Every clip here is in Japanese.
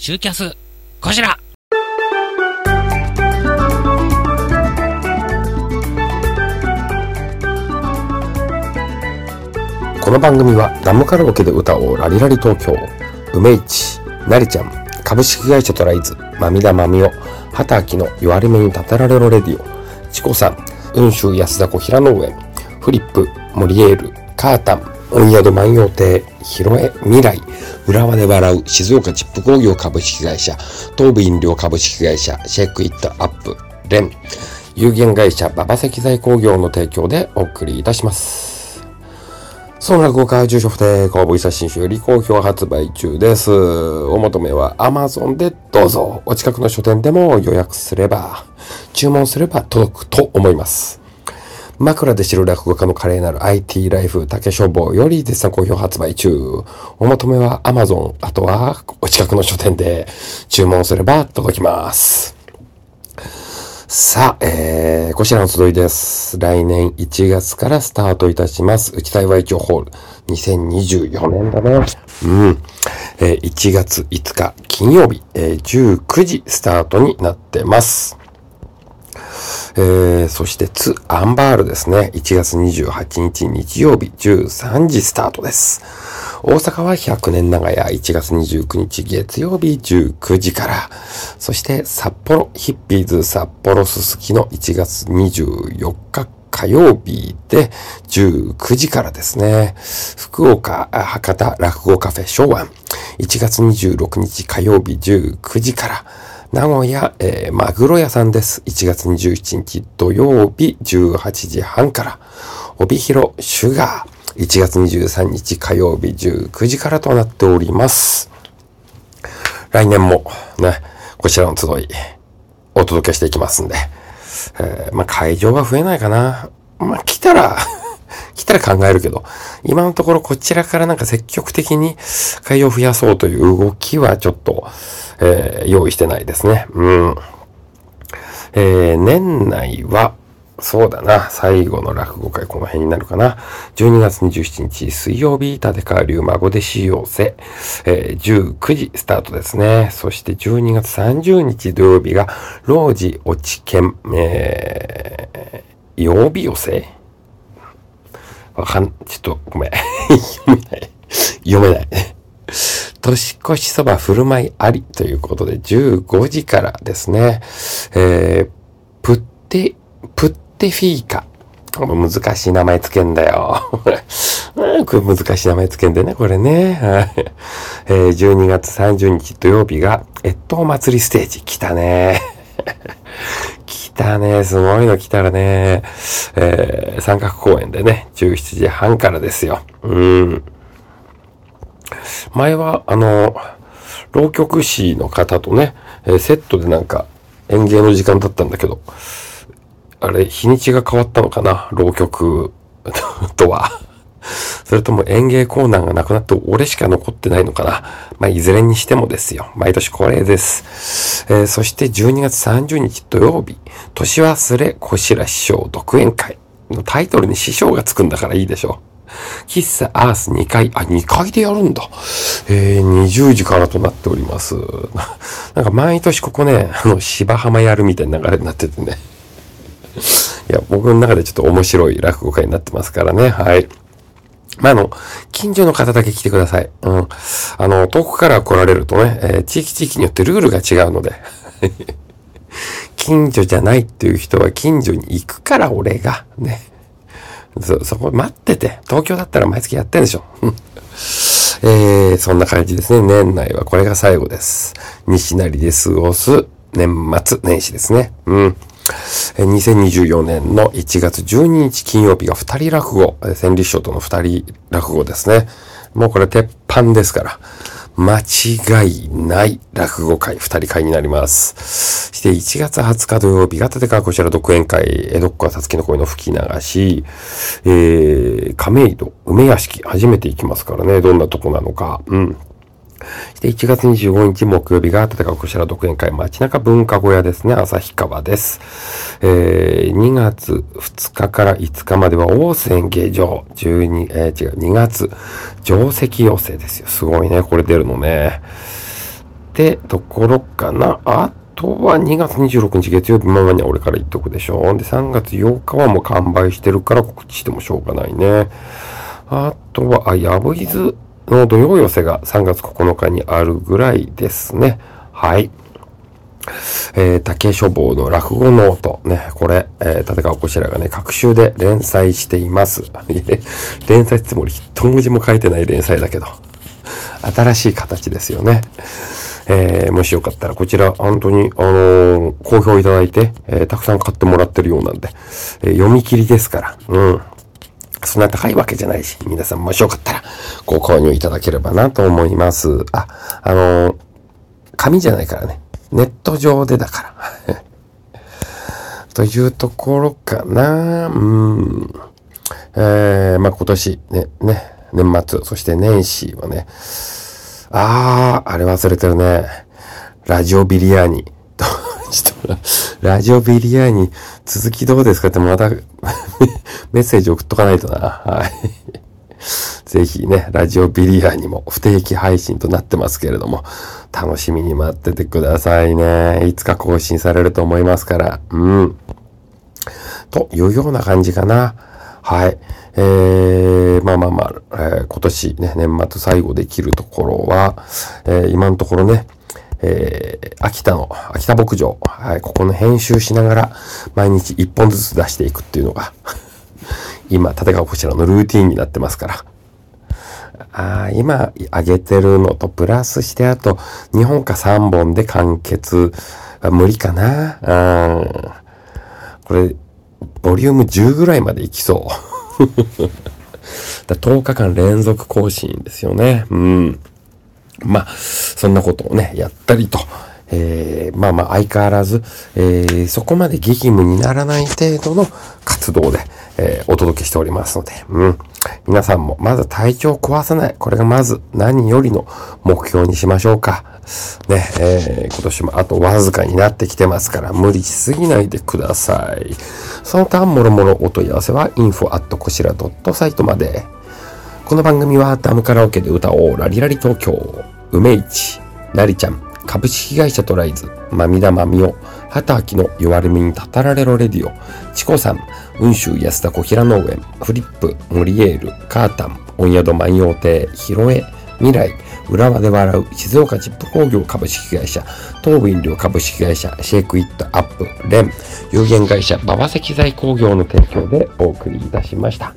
シューキャス、こちら。この番組はダムカラオケで歌おうラリラリ東京。梅市なりちゃん。株式会社トライズまみだまみお。畑明の言われ目に立てられろレディオ。チコさん雲州安田子平野上フリップモリエールカータン。温宿万葉亭広江未来浦和で笑う静岡チップ工業株式会社東武飲料株式会社シェイクイットアップレン有限会社馬場石材工業の提供でお送りいたしますその落語家住所不定公募一冊新書より好評発売中です。お求めは Amazon でどうぞ。お近くの書店でも予約すれば、注文すれば届くと思います。枕で知る落語家の華麗なる IT ライフ竹書房より絶賛好評発売中。お求めは Amazon、あとはお近くの書店で注文すれば届きます。さあ、えー、こちらの集いです。来年1月からスタートいたします。内幸町ホール。2024年だね。うん。えー1月5日金曜日、えー19時スタートになってます。えー、そして、ツ・アンバールですね。1月28日日曜日13時スタートです。大阪は100年長屋1月29日月曜日19時から。そして、札幌ヒッピーズ札幌すすきの1月24日火曜日で19時からですね。福岡、博多落語カフェ昭和1月26日火曜日19時から。名古屋、えーマグロ屋さんです。1月27日土曜日18時半から。帯広シュガー。1月23日火曜日19時からとなっております。来年もね、こちらの集い、お届けしていきますんで。えーまあ、会場は増えないかな。まあ、来たら、来たら考えるけど、今のところこちらからなんか積極的に会を増やそうという動きはちょっと、えー用意してないですね。うん。えー年内は、そうだな。最後の落語会この辺になるかな。12月27日水曜日、立川流孫弟子養成、えー19時スタートですね。そして12月30日土曜日が、老寺落ち研、えー、曜日寄せわかん、ちょっとごめん。読めない。読めない。年越しそば振る舞いありということで15時からですね。えー、プッテ、プッテフィーカ。難しい名前つけんだよ。これ難しい名前つけんだよ ね、これね。えー12月30日土曜日が、越冬祭りステージ。来たね。来たね。すごいの来たらね。えー三角公園でね、17時半からですよ。うん。前は、あの、浪曲師の方とね、えーセットでなんか演芸の時間だったんだけど、あれ、日にちが変わったのかな浪曲 とは。それとも演芸コーナーがなくなって俺しか残ってないのかな？まあ、いずれにしてもですよ。毎年恒例です。えーそして12月30日土曜日、年忘れ小白師匠独演会のタイトルに師匠がつくんだからいいでしょう。喫茶アース2階、あ、2階でやるんだ。えー、20時からとなっております。なんか毎年ここね、あの、芝浜やるみたいな流れになっててね。いや、僕の中でちょっと面白い落語会になってますからね。はい。まあ、あの、近所の方だけ来てください。うん。あの、遠くから来られるとね、えー地域地域によってルールが違うので。近所じゃないっていう人は近所に行くから俺が、ね。そ、そこ待ってて。東京だったら毎月やってんでしょ。う んえー、そんな感じですね。年内はこれが最後です。西成で過ごす年末年始ですね。うん。2024年の1月12日金曜日が2人落語、千里師匠との2人落語ですね。もうこれ鉄板ですから。間違いない落語会、二人会になります。して1月20日土曜日が立川こちら独演会、江戸っ子はたつきの声の吹き流し、えー、亀戸、梅屋敷、初めて行きますからね、どんなとこなのか。うん。そして1月25日木曜日が立川こちら独演会街中文化小屋ですね、旭川です。えー、2月2日から5日までは大須演芸場、12、えー、違う、2月、定石寄せですよ。すごいね、これ出るのね。てところかな。あとは2月26日月曜日ママには俺から言っとくでしょう。で、3月8日はもう完売してるから告知してもしょうがないね。あとは、あ、ヤブイズの土曜寄せが3月9日にあるぐらいですね。はい。えー、竹書房の落語ノート。ね、これ、えー、立川こちらがね、各週で連載しています。連載つもり一文字も書いてない連載だけど。新しい形ですよね。えー、もしよかったらこちら本当に、あのー、好評いただいて、えー、たくさん買ってもらってるようなんで、え読み切りですから、うん。そんな高いわけじゃないし、皆さんもしよかったらご購入いただければなと思います。あ、あの紙じゃないからね。ネット上でだから。というところかな。うん。えー、まあ、今年、ね、ね、年末、そして年始はね、あー、あれ忘れてるね。ラジオビリヤーニ。ちょっと、ラジオビリヤーニ、続きどうですかってまた メッセージ送っとかないとな。はい。ぜひね、ラジオビリヤーにも不定期配信となってますけれども、楽しみに待っててくださいね。いつか更新されると思いますから。うん。というような感じかな。はい。えー、まあまあまあ、えー、今年ね、年末最後できるところは、えー、今のところね、えー、秋田の、秋田牧場、はい、ここの編集しながら、毎日一本ずつ出していくっていうのが 今、立川こちらのルーティンになってますから。ああ、今上げてるのとプラスしてあと2本か3本で完結。無理かな。うん。これ、ボリューム10ぐらいまでいきそう。だ10日間連続更新ですよね。うん。まあ、そんなことをね、やったりと。えー、まあまあ相変わらず、えー、そこまで激務にならない程度の活動で、えー、お届けしておりますので、うん。皆さんもまず体調を壊さない。これがまず何よりの目標にしましょうか。ね、えー、今年もあとわずかになってきてますから無理しすぎないでください。その他もろもろお問い合わせは info at こしら .site まで。この番組はダムカラオケで歌おうラリラリ東京、梅市、なりちゃん、株式会社トライズ、まみだまみお、畑明の弱り目にたたられろレディオ、チコさん、雲州安田小平農園、フリップ、モリエール、カータン、温宿万葉亭、ヒロエ、未来、浦和で笑う、静岡チップ工業株式会社、東武飲料株式会社、シェイクイットアップ、レン、有限会社、馬場石材工業の提供でお送りいたしました。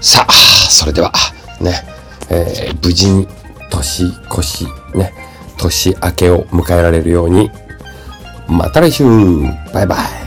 さあ、それでは、ね、えー、無事に年越し、ね、年明けを迎えられるように、また来週。バイバイ。